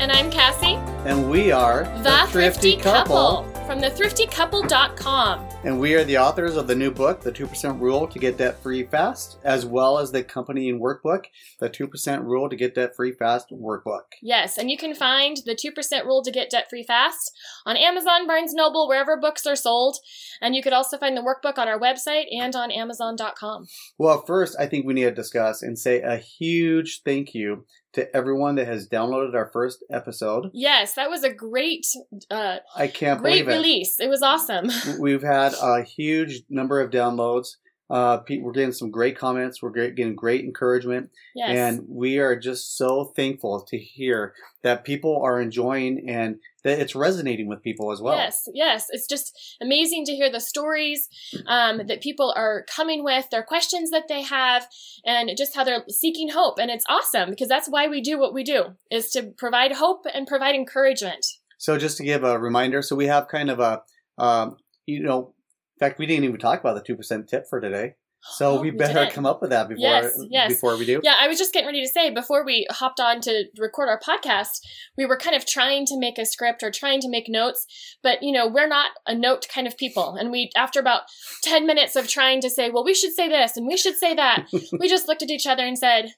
And I'm Cassie, And we are the, Thrifty, Couple. from thethriftycouple.com. And we are the authors of the new book, The 2% Rule to Get Debt Free Fast, as well as the accompanying workbook, The 2% Rule to Get Debt Free Fast Workbook. Yes, and you can find the 2% Rule to Get Debt Free Fast on Amazon, Barnes Noble, wherever books are sold. And you could also find the workbook on our website and on Amazon.com. Well, first, I think we need to discuss and say a huge thank you to everyone that has downloaded our first episode. Yes, that was a great, uh, I can't great believe it. release. It was awesome. We've had a huge number of downloads. Uh, pe- we're getting some great comments. We're get- getting great encouragement. Yes. And we are just so thankful to hear that people are enjoying and that it's resonating with people as well. Yes, yes. It's just amazing to hear the stories um, that people are coming with, their questions that they have, and just how they're seeking hope. And it's awesome because that's why we do what we do, is to provide hope and provide encouragement. So just to give a reminder, so we have kind of a, um, you know, fact, we didn't even talk about the two percent tip for today. So Oh, we we better didn't. come up with that before Yes, yes. before we do. Yeah, I was just getting ready to say before we hopped on to record our podcast, we were kind of trying to make a script or trying to make notes, but you know, we're not a note kind of people. And we, after about 10 minutes of trying to say, well, we should say this and we should say that, we just looked at each other and said,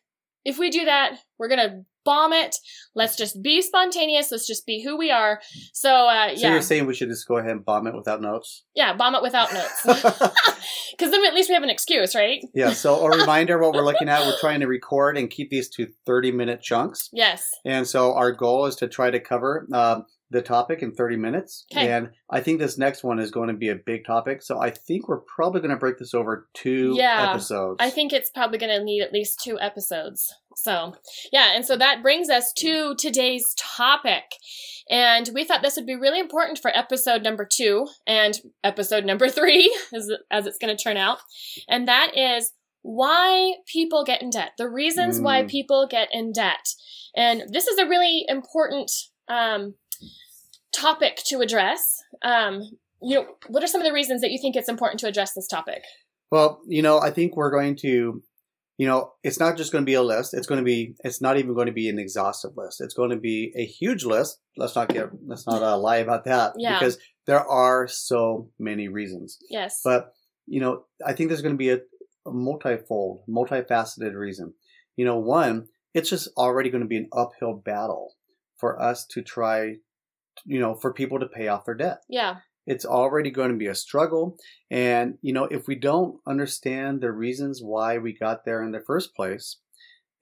if we do that, we're going to bomb it. Let's just be spontaneous. Let's just be who we are. So, uh, So yeah, you're saying we should just go ahead and bomb it without notes? yeah, bomb it without notes. Because then at least we have an excuse, right? yeah. So a reminder, what we're looking at, we're trying to record and keep these to 30 minute chunks. Yes. And so our goal is to try to cover um, the topic in 30 minutes. Okay. And I think this next one is going to be a big topic. So I think we're probably going to break this over two Yeah, episodes. I think it's probably going to need at least two episodes. So, yeah, and so that brings us to today's topic. And we thought this would be really important for episode number two and episode number three, as, as it's going to turn out. And that is why people get in debt, the reasons why Mm. people get in debt. And this is a really important um, topic to address. Um, you know, what are some of the reasons that you think it's important to address this topic? Well, you know, I think we're going to, you know, it's not just going to be a list. It's going to be, it's not even going to be an exhaustive list. It's going to be a huge list. Let's not get, let's not uh, lie about that Yeah. because there are so many reasons. Yes. But, you know, I think there's going to be a, a multifold, multifaceted reason. You know, one, it's just already going to be an uphill battle for us to try, you know, for people to pay off their debt yeah. it's already going to be a struggle. And, you know, if we don't understand the reasons why we got there in the first place,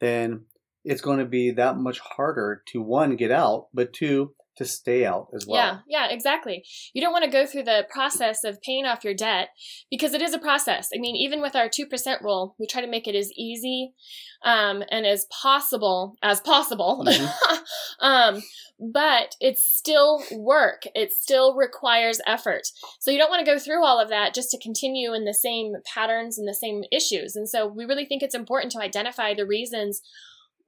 then it's going to be that much harder to one, get out, but two, to stay out as well. Yeah, yeah, exactly. You don't want to go through the process of paying off your debt because it is a process. I mean, even with our 2% rule, we try to make it as easy um, and as possible as possible. Mhm. um, but it's still work. It still requires effort. So you don't want to go through all of that just to continue in the same patterns and the same issues. And so we really think it's important to identify the reasons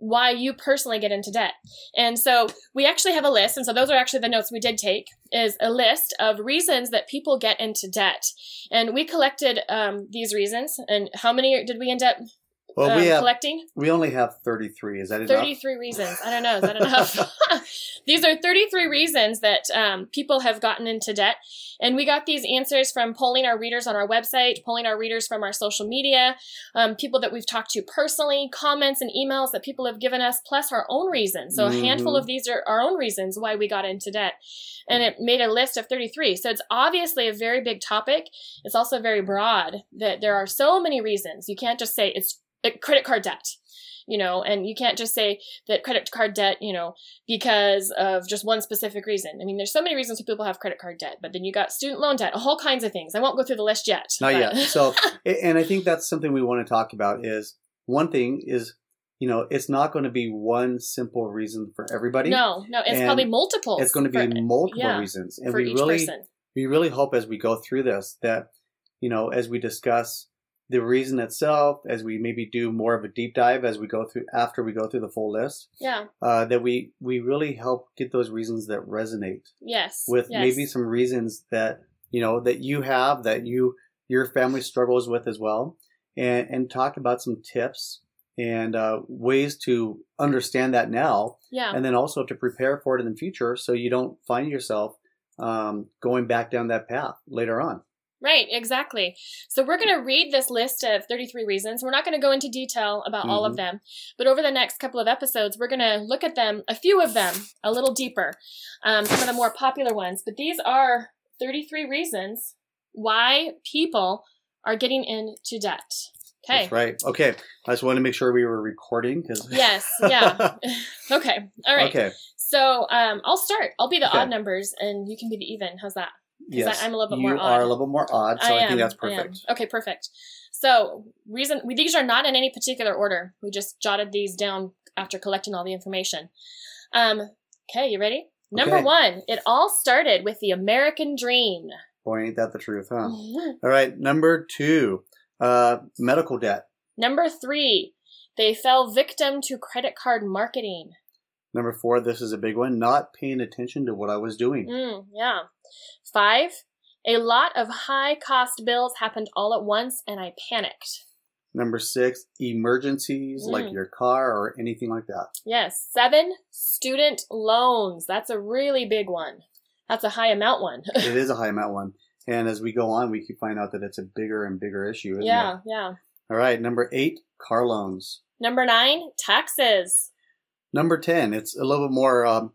why you personally get into debt. And so we actually have a list, and so those are actually the notes we did take, is a list of reasons that people get into debt. And we collected um, these reasons. And how many did we end up Well, um, we have, collecting? we only have 33. Is that enough? 33 reasons. I don't know. Is that enough? these are 33 reasons that um, people have gotten into debt. And we got these answers from polling our readers on our website, polling our readers from our social media, um, people that we've talked to personally, comments and emails that people have given us, plus our own reasons. So a handful of these are our own reasons why we got into debt. And it made a list of 33. So it's obviously a very big topic. It's also very broad that there are so many reasons. You can't just say it's credit card debt you know, and you can't just say that credit card debt, you know, because of just one specific reason. I mean, there's so many reasons why people have credit card debt, but then you got student loan debt, all kinds of things. I won't go through the list yet. Not but- yet. So, and I think that's something we want to talk about is one thing is, you know, it's not going to be one simple reason for everybody. no, no, it's And probably multiple. It's going to be multiple yeah, reasons. And for we each really, person. we really hope as we go through this that you know as we discuss the reason itself as we maybe do more of a deep dive as we go through after we go through the full list Yeah. uh, that we we really help get those reasons that resonate Yes. with yes. maybe some reasons that you know that you have that you your family struggles with as well and and talk about some tips and uh, ways to understand that now, Yeah. and then also to prepare for it in the future, so you don't find yourself um, going back down that path later on. Right, exactly. So we're going to read this list of 33 reasons. We're not going to go into detail about all of Mhm. them, but over the next couple of episodes, we're going to look at them, a few of them, a little deeper, um, some of the more popular ones. But these are 33 reasons why people are getting into debt. Okay. That's right. Okay, I just wanted to make sure we were recording because. Yes, yeah. okay. All right. Okay. So um, I'll start. I'll be the Okay. odd numbers and you can be the even. How's that? Yes. I'm a little bit you more are odd. a little bit more odd, so I, am, think that's perfect. Okay, perfect. So, reason we, these are not in any particular order. We just jotted these down after collecting all the information. Um, okay, you ready? Number Okay. one, it all started with the American dream. Boy, ain't that the truth, huh? All right, number two, uh, medical debt. Number three, they fell victim to credit card marketing. Number four, this is a big one, not paying attention to what I was doing. Mm, yeah. Five, a lot of high cost bills happened all at once and I panicked. Number six, emergencies like Mm. your car or anything like that. Yes. Seven, student loans. That's a really big one. That's a high amount one. it is a high amount one. And as we go on, we keep finding out that it's a bigger and bigger issue, isn't yeah, it? yeah. All right, number eight, car loans. Number nine, taxes. Number 10, it's a little bit more um,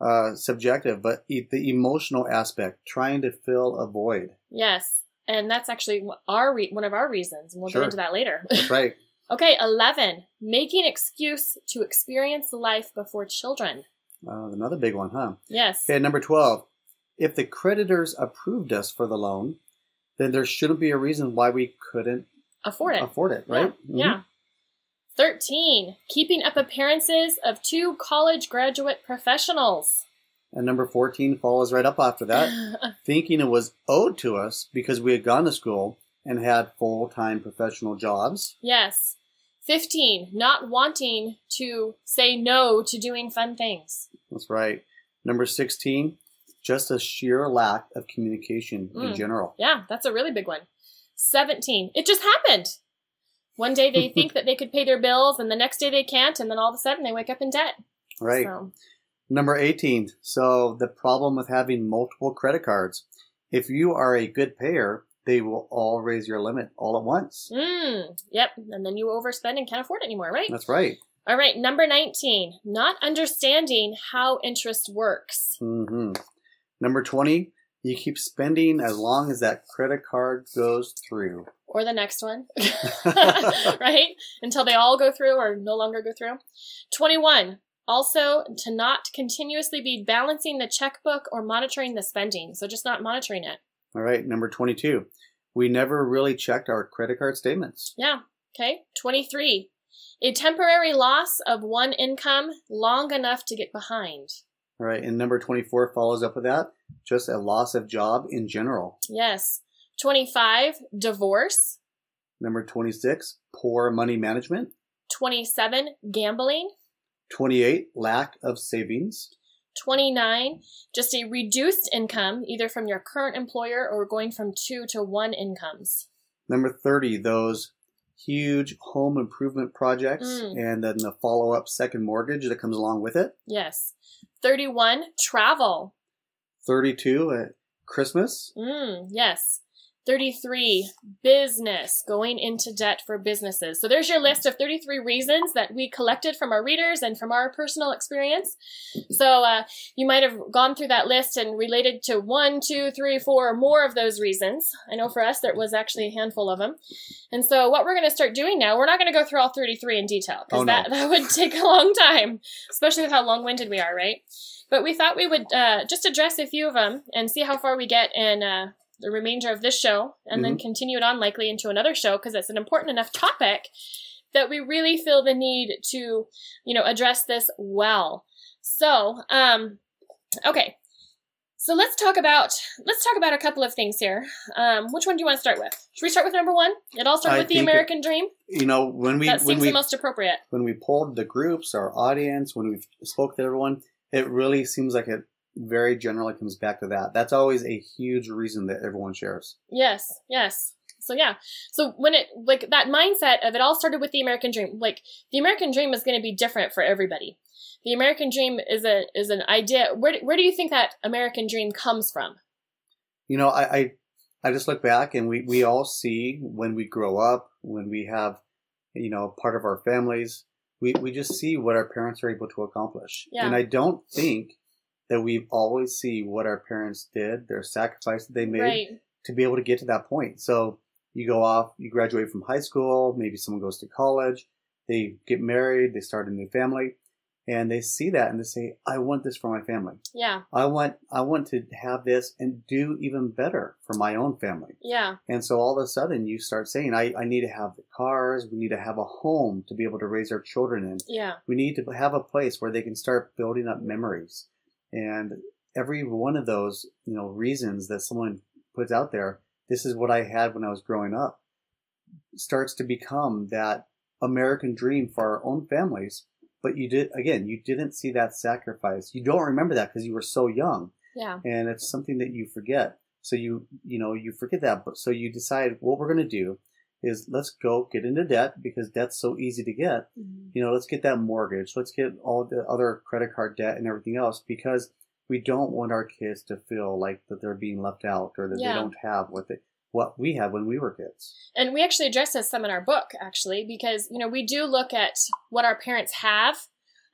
uh, subjective, but e- the emotional aspect, trying to fill a void. Yes. And that's actually our re- one of our reasons, and we'll Sure. get into that later. That's right. okay, 11, making excuse to experience life before children. Uh, another big one, huh? Yes. Okay, number 12. If the creditors approved us for the loan, then there shouldn't be a reason why we couldn't Afford it. afford it, right? Yeah. yeah. 13, keeping up appearances of two college graduate professionals. And number 14 follows right up after that, thinking it was owed to us because we had gone to school and had full time professional jobs. yes. 15, not wanting to say no to doing fun things. That's right. Number 16, just a sheer lack of communication in Mm. general. Yeah, that's a really big one. 17. It just happened. One day they think that they could pay their bills, and the next day they can't, and then all of a sudden they wake up in debt. Right. So, Number 18. So the problem with having multiple credit cards. If you are a good payer, they will all raise your limit all at once. mm, yep. And then you overspend and can't afford it anymore, right? That's right. All right. Number 19. Not understanding how interest works. hmm Number 20. You keep spending as long as that credit card goes through. Or the next one, right? Until they all go through or no longer go through. 21. Also, to not continuously be balancing the checkbook or monitoring the spending. So just not monitoring it. All right. Number 22. We never really checked our credit card statements. Yeah. Okay. 23. A temporary loss of one income long enough to get behind. All right. And number 24 follows up with that. Just a loss of job in general. Yes. 25. Divorce. Number 26, poor money management. 27. Gambling. 28, lack of savings. 29. Just a reduced income, either from your current employer or going from two to one incomes. Number 30, those huge home improvement projects Mm. and then the follow up second mortgage that comes along with it. Yes. 31. Travel. 32, uh, Christmas. Mm, yes. 33, business, going into debt for businesses. So there's your list of 33 reasons that we collected from our readers and from our personal experience. So uh, you might have gone through that list and related to one, two, three, four, or more of those reasons. I know for us there was actually a handful of them. And so what we're going to start doing now, we're not going to go through all 33 in detail because Oh, no. that, that would take a long time, especially with how long winded we are, right? But we thought we would uh, just address a few of them and see how far we get in uh, the remainder of this show and then continue it on likely into another show because it's an important enough topic that we really feel the need to, you know, address this well. So, um, okay. So let's talk about let's talk about a couple of things here. Um, which one do you want to start with? Should we start with number one? It all started I with the think it- American Dream. You know, when we that when seems we the most appropriate. when we polled the groups, our audience, when we spoke to everyone, it really seems like it very generally comes back to that. That's always a huge reason that everyone shares. Yes, yes. So yeah. So when it like that mindset of it all started with the American dream. Like the American dream is going to be different for everybody. The American dream is a is an idea. Where where do you think that American dream comes from? You know, I I, I just look back and we we all see when we grow up, when we have, you know, part of our families, we we just see what our parents are able to accomplish. Yeah. And I don't think that we always see what our parents did, their sacrifice that they made Right. to be able to get to that point. So you go off, you graduate from high school, maybe someone goes to college, they get married, they start a new family, and they see that and they say, I want this for my family. Yeah. I want I want to have this and do even better for my own family. Yeah. And so all of a sudden you start saying, I, I need to have the cars, we need to have a home to be able to raise our children in. Yeah. We need to have a place where they can start building up memories. And every one of those, you know, reasons that someone puts out there, this is what I had when I was growing up, starts to become that American dream for our own families. But you did, again, you didn't see that sacrifice. You don't remember that because you were so young Yeah. and it's something that you forget. So you, you know, you forget that. But so you decide what we're going to do is let's go get into debt because debt's so easy to get Mhm. you know, let's get that mortgage, let's get all the other credit card debt and everything else because we don't want our kids to feel like that they're being left out or that Yeah. they don't have what they what we had when we were kids. And we actually address this some in our book, actually, because, you know, we do look at what our parents have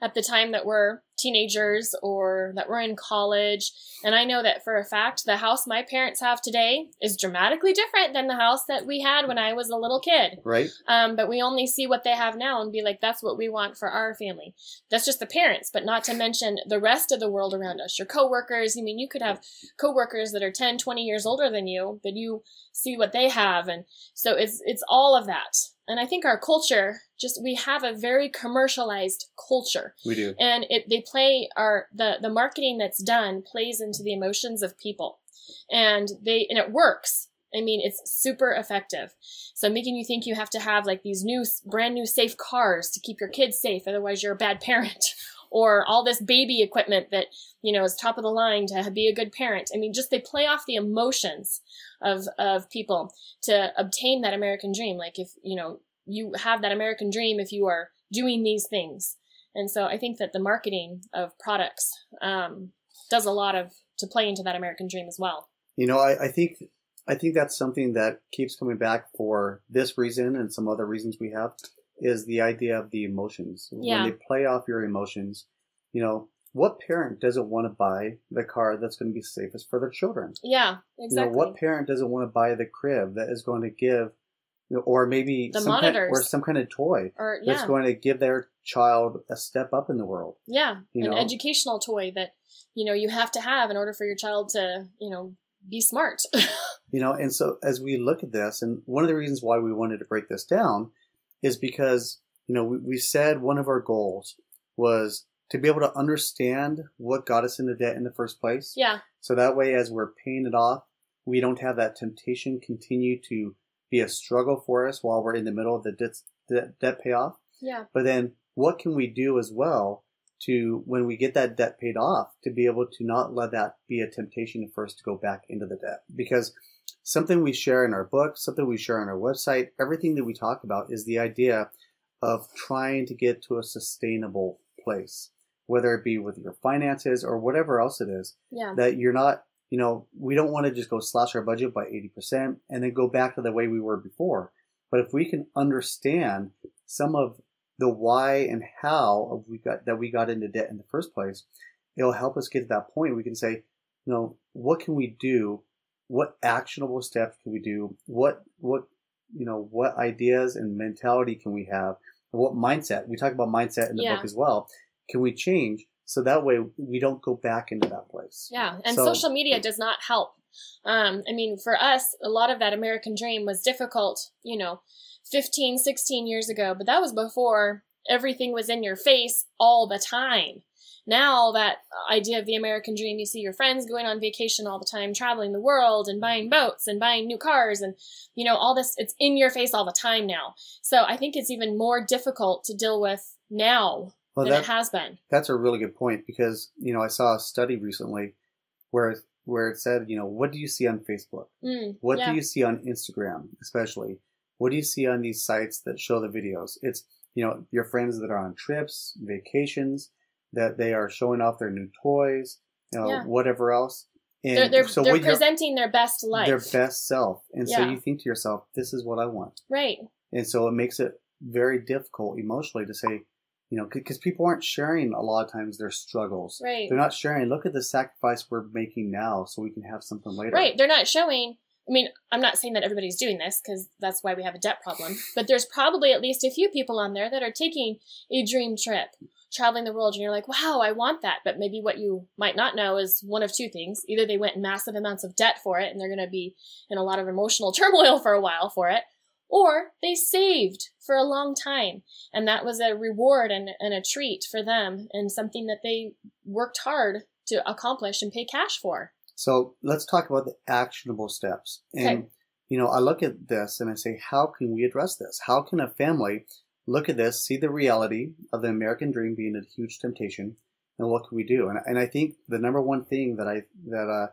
at the time that we're teenagers or that we're in college. And I know that for a fact, the house my parents have today is dramatically different than the house that we had when I was a little kid. Right? Um, but we only see what they have now and be like, that's what we want for our family. That's just the parents, but not to mention the rest of the world around us. Your coworkers. I mean, you could have coworkers that are 10, 20 years older than you, but you see what they have. And so it's, it's all of that. And I think our culture, just, we have a very commercialized culture. We do. and it they play our the the marketing that's done plays into the emotions of people. And they and it works. I mean it's super effective. So making you think you have to have like these new brand new safe cars to keep your kids safe. Otherwise you're a bad parent or all this baby equipment that you know is top of the line to be a good parent. I mean just they play off the emotions of of people to obtain that american dream. Like if you know you have that american dream if you are doing these things. And so I think that the marketing of products um, does a lot of to play into that American dream as well. You know, I, I think I think that's something that keeps coming back for this reason and some other reasons we have is the idea of the emotions. Yeah. When they play off your emotions, you know, what parent doesn't want to buy the car that's going to be safest for their children? Yeah, exactly. You know, what parent doesn't want to buy the crib that is going to give, you know, or maybe The some kind, or some kind of toy or that's going to give their child a step up in the world. yeah, you an know? educational toy that you know you have to have in order for your child to you know be smart. You know, and so as we look at this, and one of the reasons why we wanted to break this down is because, you know, we, we said one of our goals was to be able to understand what got us into debt in the first place. yeah, So that way, as we're paying it off, we don't have that temptation continue to be a struggle for us while we're in the middle of the debt, debt, debt payoff. yeah, But then what can we do as well to, when we get that debt paid off, to be able to not let that be a temptation for us to go back into the debt? Because something we share in our book, something we share on our website, everything that we talk about is the idea of trying to get to a sustainable place, whether it be with your finances or whatever else it is, yeah, that you're not, you know, we don't want to just go slash our budget by 80% and then go back to the way we were before. But if we can understand some of the why and how of we got that we got into debt in the first place, it'll help us get to that point. We can say, you know, what can we do? What actionable steps can we do? What what you know, what ideas and mentality can we have? What mindset? We talk about mindset in the Yeah. book as well. Can we change so that way we don't go back into that place? yeah. And So- social media does not help. Um, I mean, for us, a lot of that American dream was difficult, you know, 15, 16 years ago, but that was before everything was in your face all the time. Now, that idea of the American dream, you see your friends going on vacation all the time, traveling the world and buying boats and buying new cars and, you know, all this, it's in your face all the time now. So I think it's even more difficult to deal with now Well, than that, it has been. that's a really good point because you know I saw a study recently where where it said, you know, what do you see on Facebook? Mm, What yeah. do you see on Instagram, especially? What do you see on these sites that show the videos? It's, you know, your friends that are on trips, vacations, that they are showing off their new toys, you know, Yeah. whatever else. And they're they're, so they're presenting their best life. their best self. And so you think to yourself, this is what I want. right. And so it makes it very difficult emotionally to say, you know, because people aren't sharing a lot of times their struggles. Right. They're not sharing, look at the sacrifice we're making now so we can have something later. Right. They're not showing. I mean, I'm not saying that everybody's doing this because that's why we have a debt problem. But there's probably at least a few people on there that are taking a dream trip, traveling the world, and you're like, wow, I want that. But maybe what you might not know is one of two things. Either they went in massive amounts of debt for it and they're going to be in a lot of emotional turmoil for a while for it, or they saved for a long time. And that was a reward and, and a treat for them and something that they worked hard to accomplish and pay cash for. So let's talk about the actionable steps. And, Okay. you know, I look at this and I say, how can we address this? How can a family look at this, see the reality of the American dream being a huge temptation, and what can we do? And, and I think the number one thing that I, that, uh,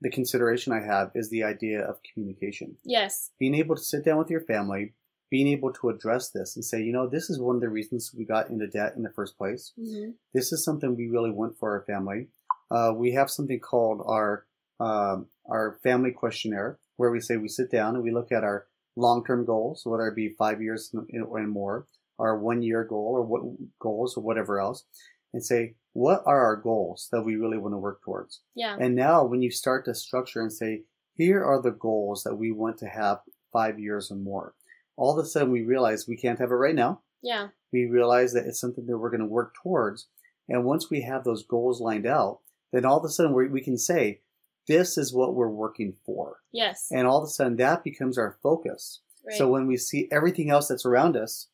the consideration I have is the idea of communication. Yes. Being able to sit down with your family, being able to address this and say, you know, this is one of the reasons we got into debt in the first place hmm this is something we really want for our family. Uh, we have something called our um, our family questionnaire, where we say we sit down and we look at our long term goals, whether it be five years and more, our one year goal or what goals or whatever else, and say what are our goals that we really want to work towards. Yeah. And now, when you start to structure and say, here are the goals that we want to have five years or more, all of a sudden we realize we can't have it right now Yeah. we realize that it's something that we're going to work towards. And once we have those goals lined out, then all of a sudden we, we can say, this is what we're working for. Yes. And all of a sudden that becomes our focus. Right. So when we see everything else that's around us,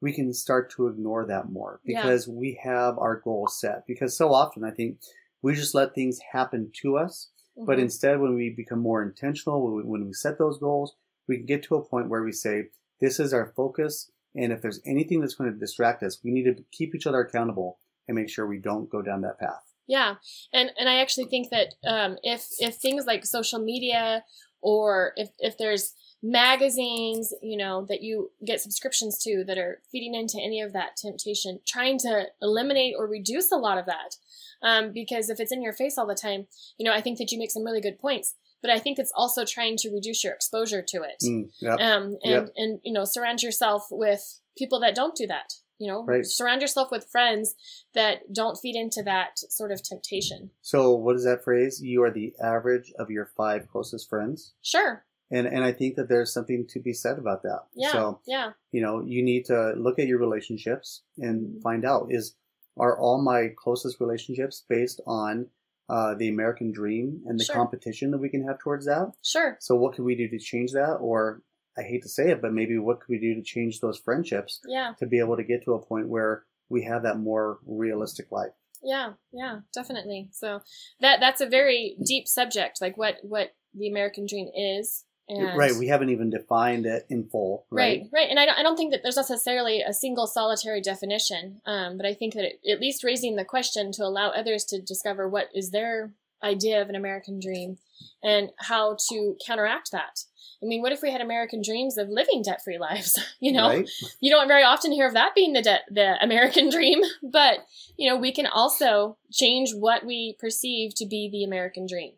we can start to ignore that more Yeah. because we have our goals set. Because so often I think we just let things happen to us. But Mhm. instead, when we become more intentional, when we, when we set those goals, we can get to a point where we say, this is our focus. And if there's anything that's going to distract us, we need to keep each other accountable and make sure we don't go down that path. Yeah, and and I actually think that um, if if things like social media or if if there's magazines, you know, that you get subscriptions to that are feeding into any of that temptation, trying to eliminate or reduce a lot of that. Um, because if it's in your face all the time, you know, I think that you make some really good points. But I think it's also trying to reduce your exposure to it. Mm, yep. um, and Yep. and you know surround yourself with people that don't do that you know Right. surround yourself with friends that don't feed into that sort of temptation So what is that phrase? You are the average of your five closest friends. sure And and I think that there's something to be said about that. yeah So, yeah you know, you need to look at your relationships and Mhm. find out is are all my closest relationships based on uh, the American dream and the Sure. competition that we can have towards that? sure So what can we do to change that? Or I hate to say it, but maybe what could we do to change those friendships yeah to be able to get to a point where we have that more realistic life? yeah yeah definitely so that that's a very deep subject like what what the american dream is and right. We haven't even defined it in full. Right. Right, right. And I don't, I don't think that there's necessarily a single solitary definition, um, but I think that it, at least raising the question to allow others to discover what is their idea of an American dream and how to counteract that. I mean, what if we had American dreams of living debt free lives? you know, Right. you don't very often hear of that being the de- the American dream, but you know, we can also change what we perceive to be the American dream.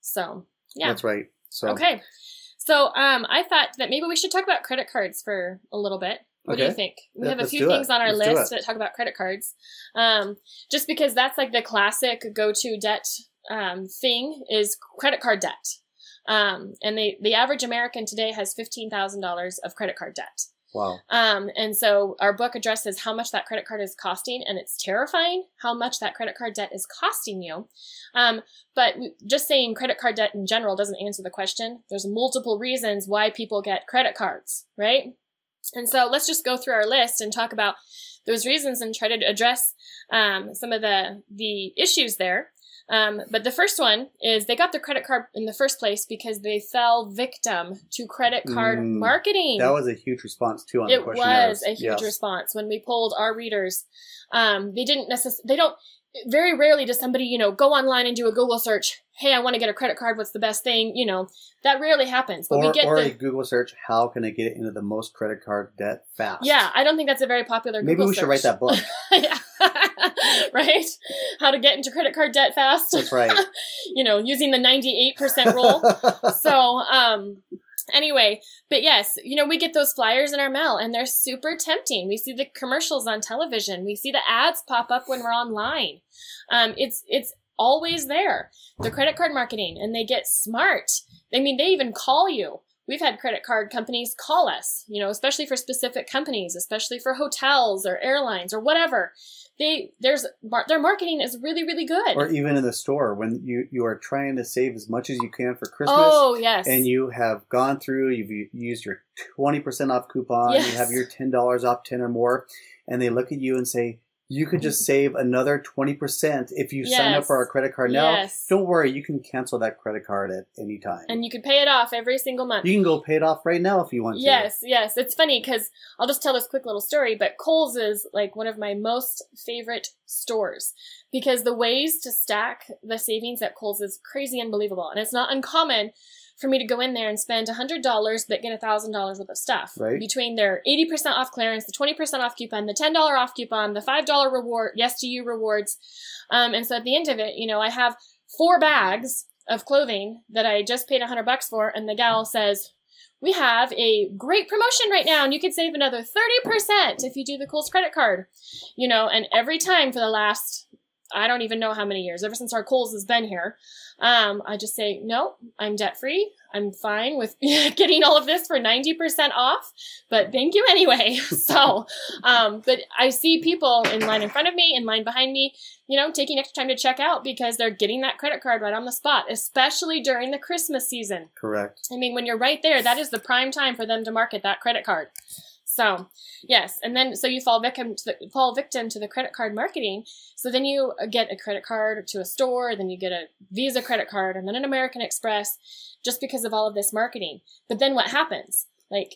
So, yeah. That's right. So Okay. So um, I thought that maybe we should talk about credit cards for a little bit. What do you think? We Yeah, have a few do it. things on our Let's list that talk about credit cards. Um, just because that's like the classic go-to debt um, thing is credit card debt. Um, and they, the average American today has $15,000 of credit card debt. wow. Um, and so our book addresses how much that credit card is costing, and it's terrifying how much that credit card debt is costing you. Um, but just saying credit card debt in general doesn't answer the question. There's multiple reasons why people get credit cards, right? And so let's just go through our list and talk about those reasons and try to address um, some of the the issues there. Um, but the first one is they got their credit card in the first place because they fell victim to credit card Mm, marketing. That was a huge response too on it was a huge Yes. response when we polled our readers. Um, they didn't necessarily. They don't. Very rarely does somebody, you know, go online and do a Google search. Hey, I want to get a credit card. What's the best thing? You know, that rarely happens. But Or, we get or the a Google search, how can I get into the most credit card debt fast? yeah. I don't think that's a very popular. Maybe Google we should write that book. yeah. right? How to get into credit card debt fast. That's right. you know, using the 98% rule. so, um, anyway, but yes, you know, we get those flyers in our mail and they're super tempting. We see the commercials on television. We see the ads pop up when we're online. Um, it's, it's always there. The credit card marketing and they get smart. I mean, they even call you. We've had credit card companies call us, you know, especially for specific companies, especially for hotels or airlines or whatever. They there's their marketing is really really good. or even in the store when you, you are trying to save as much as you can for Christmas. oh yes, and you have gone through, you've used your 20% off coupon, you have your $10 off 10 or more, and they look at you and say, you could just save another 20% if you sign up for our credit card now. Yes. Don't worry, you can cancel that credit card at any time. and you could pay it off every single month. you can go pay it off right now if you want to. Yes, yes. It's funny because I'll just tell this quick little story, but Kohl's is like one of my most favorite stores because the ways to stack the savings at Kohl's is crazy unbelievable. And it's not uncommon for me to go in there and spend $100 but get $1,000 worth of stuff. Right. Between their 80% off clearance, the 20% off coupon, the $10 off coupon, the $5 reward, yes to you rewards. Um, and so at the end of it, you know, I have four bags of clothing that I just paid 100 bucks for, and the gal says, we have a great promotion right now and you could save another 30% if you do the Kohl's credit card. You know, and every time for the last, I don't even know how many years, ever since our Kohl's has been here, um, I just say, no, I'm debt free. I'm fine with getting all of this for 90% off, but thank you anyway. so, um, but I see people in line in front of me, in line behind me, you know, taking extra time to check out because they're getting that credit card right on the spot, especially during the Christmas season. Correct. I mean, when you're right there, that is the prime time for them to market that credit card. So, yes, and then so you fall victim to the, fall victim to the credit card marketing. So then you uh, get a credit card to a store, then you get a Visa credit card, and then an American Express, just because of all of this marketing. But then what happens? Like,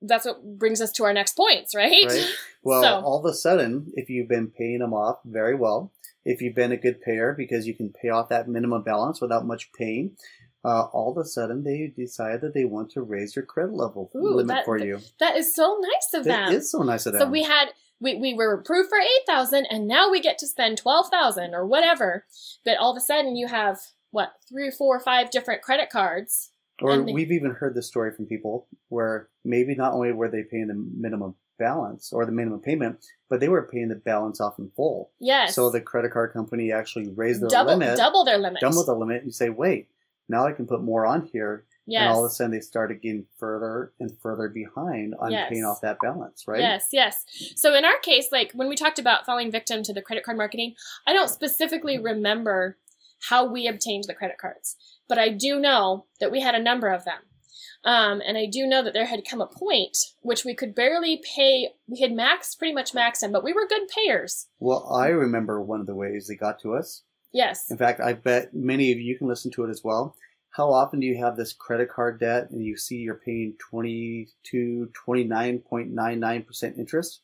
that's what brings us to our next points, right? Right. Well, So- all of a sudden, if you've been paying them off very well, if you've been a good payer because you can pay off that minimum balance without much pain, uh, all of a sudden they decide that they want to raise your credit level Ooh, limit that- for you. That is so nice of them. It is so nice of them. So we had we, we were approved for eight thousand, and now we get to spend twelve thousand or whatever. But all of a sudden, you have what three, four, five different credit cards. Or they- we've even heard this story from people where maybe not only were they paying the minimum balance or the minimum payment, but they were paying the balance off in full. Yes. So the credit card company actually raised their double limit, double their limit. double the limit, and you say, wait, now I can put more on here. yes. And all of a sudden they started getting further and further behind on Yes. paying off that balance, right? Yes, yes. So in our case, like when we talked about falling victim to the credit card marketing, I don't specifically remember how we obtained the credit cards, but I do know that we had a number of them. Um, and I do know that there had come a point which we could barely pay. We had maxed, pretty much maxed them, but we were good payers. Well, I remember one of the ways they got to us. Yes. In fact, I bet many of you can listen to it as well. How often do you have this credit card debt and you see you're paying 22, 29.99% interest?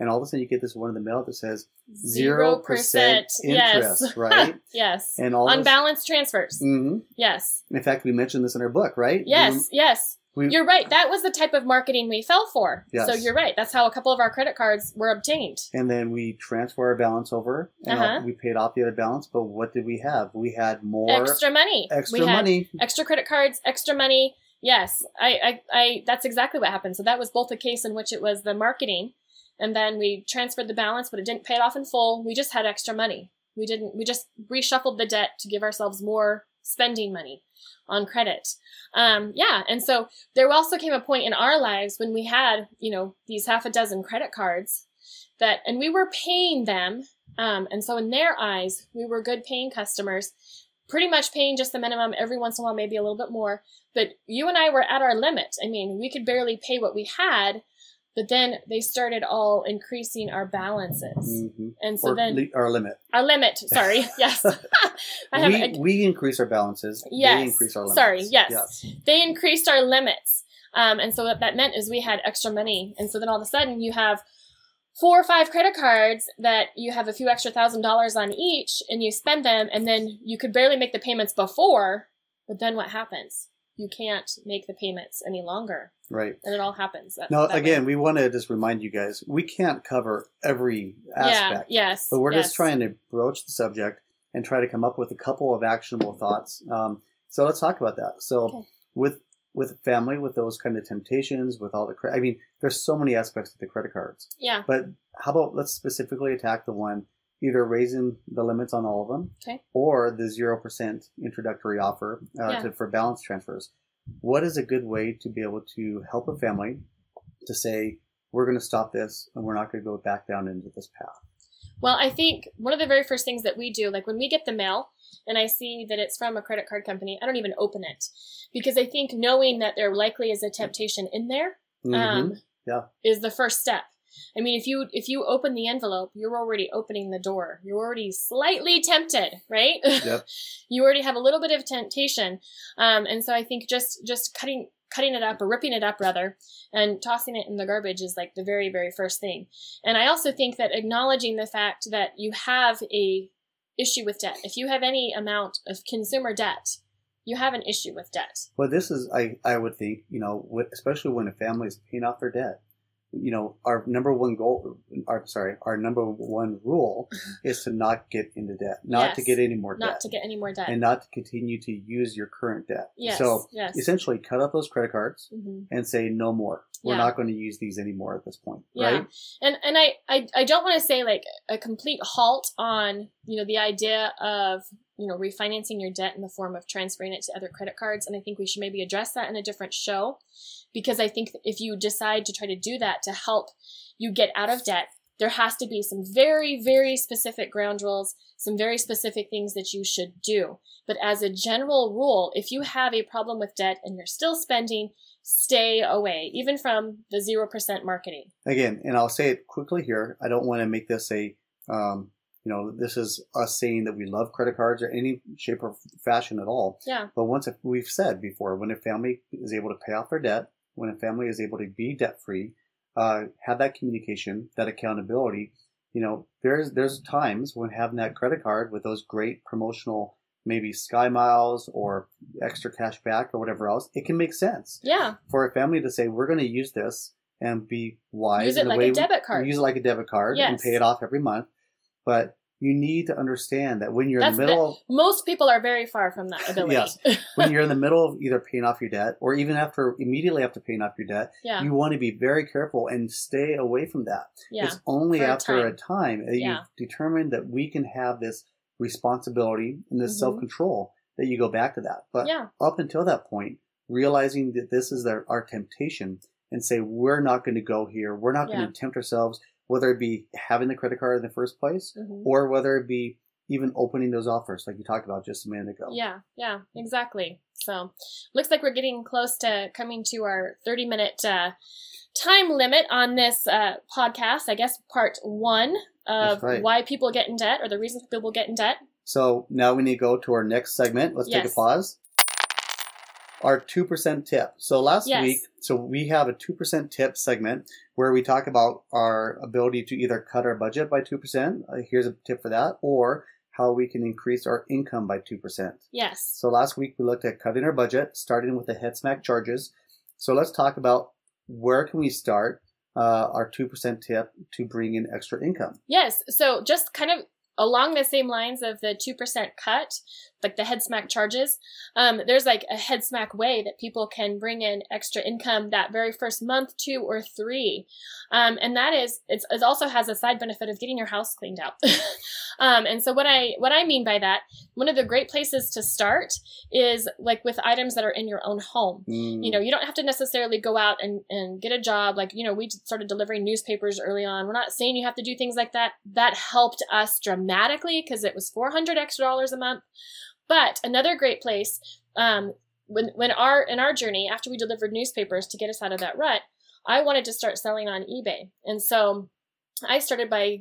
And all of a sudden you get this one in the mail that says 0% interest, Yes. right? yes. And all this, Unbalanced transfers. hmm Yes. In fact, we mentioned this in our book, right? Yes. Yes. We, You're right. That was the type of marketing we fell for. Yes. So you're right. That's how a couple of our credit cards were obtained. and then we transfer our balance over and Uh-huh. we paid off the other balance. But what did we have? We had more Extra money. extra we money. Extra credit cards, extra money. Yes. I, I, I, that's exactly what happened. So that was both a case in which it was the marketing and then we transferred the balance, but it didn't pay it off in full. We just had extra money. We didn't, we just reshuffled the debt to give ourselves more spending money on credit. Um, yeah. And so there also came a point in our lives when we had, you know, these half a dozen credit cards that, and we were paying them. Um, and so in their eyes, we were good paying customers, pretty much paying just the minimum every once in a while, maybe a little bit more. But you and I were at our limit. I mean, we could barely pay what we had. But then they started all increasing our balances. hmm And so or then li- our limit. our limit, sorry, yes. I have we, a- we increase our balances. Yes. They increase our limits. Sorry, yes. Yes. they increased our limits. Um, and so what that meant is we had extra money. And so then all of a sudden you have four or five credit cards that you have a few extra thousand dollars on each and you spend them and then you could barely make the payments before. But then what happens? You can't make the payments any longer. Right. And it all happens. That, Now, that way. again, we want to just remind you guys we can't cover every aspect. yeah, yes. But we're yes. just trying to broach the subject and try to come up with a couple of actionable thoughts. Um, so let's talk about that. So Okay. with with family, with those kind of temptations, with all the credit, I mean, there's so many aspects of the credit cards. Yeah. But how about let's specifically attack the one either raising the limits on all of them, Okay. or the zero percent introductory offer uh, Yeah. to, for balance transfers. What is a good way to be able to help a family to say we're going to stop this and we're not going to go back down into this path? Well, I think one of the very first things that we do, like when we get the mail and I see that it's from a credit card company, I don't even open it because I think knowing that there likely is a temptation in there Mhm. um, Yeah. is the first step. I mean, if you if you open the envelope, you're already opening the door. You're already slightly tempted, right? Yep. you already have a little bit of temptation, um, and so I think just just cutting cutting it up or ripping it up rather and tossing it in the garbage is like the very very first thing. And I also think that acknowledging the fact that you have a issue with debt. If you have any amount of consumer debt, you have an issue with debt. Well, this is, I, I would think, you know, especially when a family is paying off their debt, you know, our number one goal, our, sorry, our number one rule is to not get into debt, not to get any more Not debt, to get any more debt. and not to continue to use your current debt. yes. So yes. essentially, cut out those credit cards hmm and say no more. We're Yeah. not going to use these anymore at this point, Yeah. right? and and I, I I don't want to say like a complete halt on you know the idea of you know refinancing your debt in the form of transferring it to other credit cards and I think we should maybe address that in a different show because I think if you decide to try to do that to help you get out of debt there has to be some very very specific ground rules some very specific things that you should do but as a general rule if you have a problem with debt and you're still spending stay away even from the 0% marketing Again, and I'll say it quickly here. I don't want to make this a, um, you know, this is us saying that we love credit cards or any shape or fashion at all. yeah But once a, we've said before, when a family is able to pay off their debt, when a family is able to be debt free, uh, have that communication, that accountability, you know, there's there's times when having that credit card with those great promotional maybe sky miles or extra cash back or whatever else, it can make sense Yeah, for a family to say we're going to use this and be wise. use it like a debit card. Use it like a debit card and pay it off every month. But you need to understand that when you're That's in the middle, Most people are very far from that ability. Yes. when you're in the middle of either paying off your debt or even after immediately after paying off your debt, yeah, you want to be very careful and stay away from that. yeah, It's only For a after a time that Yeah. you've determined that we can have this responsibility and this Mhm. self control that you go back to that. But yeah, up until that point, realizing that this is their, our temptation and say, we're not going to go here. We're not going to tempt ourselves, whether it be having the credit card in the first place mhm. or whether it be even opening those offers like you talked about just a minute ago. yeah, yeah, exactly. So, looks like we're getting close to coming to our 30 minute uh, time limit on this uh, podcast. I guess part one of right. why people get in debt or the reasons people get in debt. So now we need to go to our next segment. Let's take a pause. Our 2% tip. So last Yes. week, so we have a 2% tip segment where we talk about our ability to either cut our budget by 2%. Uh, here's a tip for that. Or how we can increase our income by 2%. Yes. So last week we looked at cutting our budget, starting with the head smack charges. So let's talk about where can we start uh, our 2% tip to bring in extra income. Yes. So just kind of along the same lines of the 2% cut, like the head smack charges, um, there's like a head smack way that people can bring in extra income that very first month, two or three. Um, and that is, it's, it also has a side benefit of getting your house cleaned out. um, and so what I, what I mean by that, one of the great places to start is like with items that are in your own home. Mm, you know you don't have to necessarily go out and, and get a job. Like you know we started delivering newspapers early on. We're not saying you have to do things like that. That helped us dramatically because it was 400 extra dollars a month but another great place um, when, when our in our journey after we delivered newspapers to get us out of that rut I wanted to start selling on eBay. And so I started by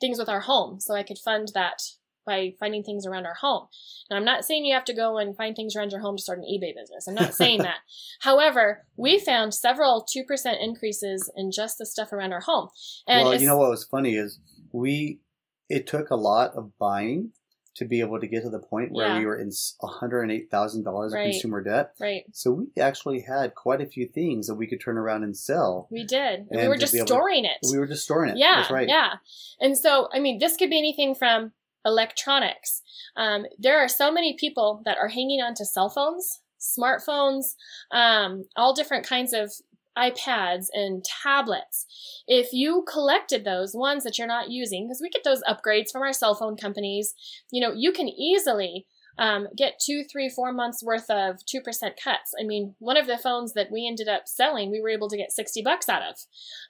things with our home so I could fund that by finding things around our home. Now, I'm not saying you have to go and find things around your home to start an eBay business. I'm not saying that. However, we found several 2% increases in just the stuff around our home. And well, you know what was funny is we, it took a lot of buying to be able to get to the point where yeah. we were in $108,000 right. of consumer debt. Right. So we actually had quite a few things that we could turn around and sell. We did. And we were just storing to, it. We were just storing it. Yeah. That's right. Yeah. And so, I mean, this could be anything from electronics. Um, there are so many people that are hanging on to cell phones, smartphones, um, all different kinds of iPads and tablets. If you collected those ones that you're not using, because we get those upgrades from our cell phone companies, you know, you can easily um, get two, three, four months worth of 2% cuts. I mean, one of the phones that we ended up selling, we were able to get 60 bucks out of.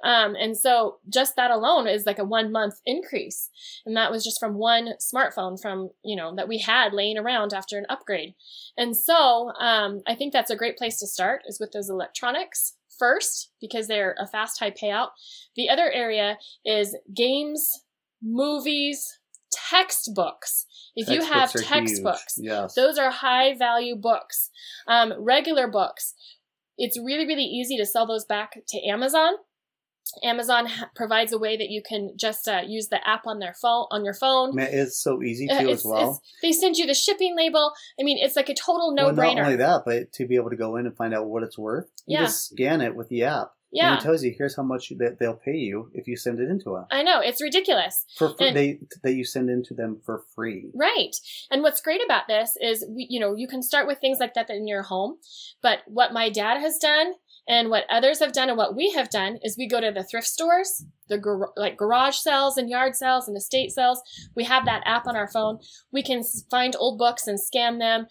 Um, and so just that alone is like a one month increase. And that was just from one smartphone from, you know, that we had laying around after an upgrade. And so um, I think that's a great place to start is with those electronics first because they're a fast, high payout. The other area is games, movies, textbooks. If textbooks you have textbooks, yes. those are high value books. Um, regular books, it's really, really easy to sell those back to Amazon. Amazon provides a way that you can just uh, use the app on their phone on your phone. Man, it's so easy uh, to uh, as well. They send you the shipping label. I mean, it's like a total no brainer. Well, not only that, but to be able to go in and find out what it's worth, you yeah. just scan it with the app. Yeah. And it tells you here's how much that they'll pay you if you send it into them. I know it's ridiculous. For free, and, they that you send into them for free. Right. And what's great about this is we, you know you can start with things like that in your home, but what my dad has done and what others have done and what we have done is we go to the thrift stores, the gar- like garage sales and yard sales and estate sales. We have that app on our phone. We can find old books and scan them.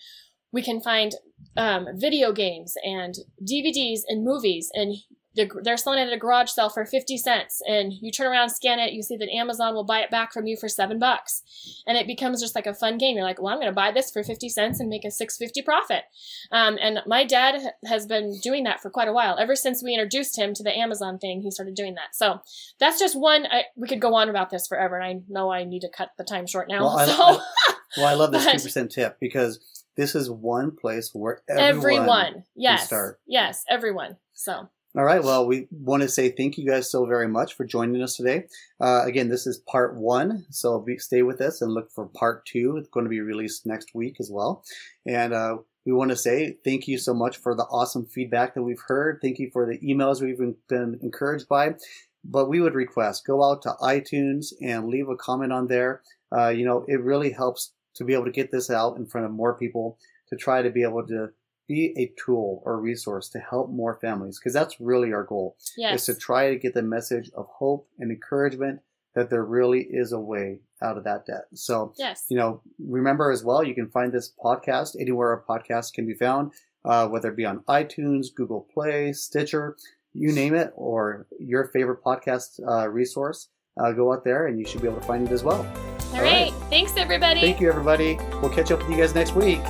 We can find um, video games and DVDs and movies and they're selling it at a garage sale for 50 cents and you turn around scan it you see that amazon will buy it back from you for seven bucks. And it becomes just like a fun game. You're like well i'm going to buy this for 50 cents and make a 650 profit. Um, and my dad has been doing that for quite a while. Ever since we introduced him to the amazon thing he started doing that. So that's just one I, we could go on about this forever and i know i need to cut the time short now well, so. I, I, well i love this 2% tip because this is one place where everyone, everyone. yes. yes everyone. So all right. Well, we want to say thank you guys so very much for joining us today. Uh, again, this is part one, so be, stay with us and look for part two. It's going to be released next week as well. And uh, we want to say thank you so much for the awesome feedback that we've heard. Thank you for the emails we've been encouraged by. But we would request go out to iTunes and leave a comment on there. Uh, you know, it really helps to be able to get this out in front of more people to try to be able to be a tool or resource to help more families because that's really our goal yes. is to try to get the message of hope and encouragement that there really is a way out of that debt. So yes. you know remember as well you can find this podcast anywhere a podcast can be found uh, whether it be on itunes google play stitcher you name it or your favorite podcast uh, resource uh, go out there and you should be able to find it as well. All, All right. right. Thanks everybody. Thank you everybody. We'll catch up with you guys next week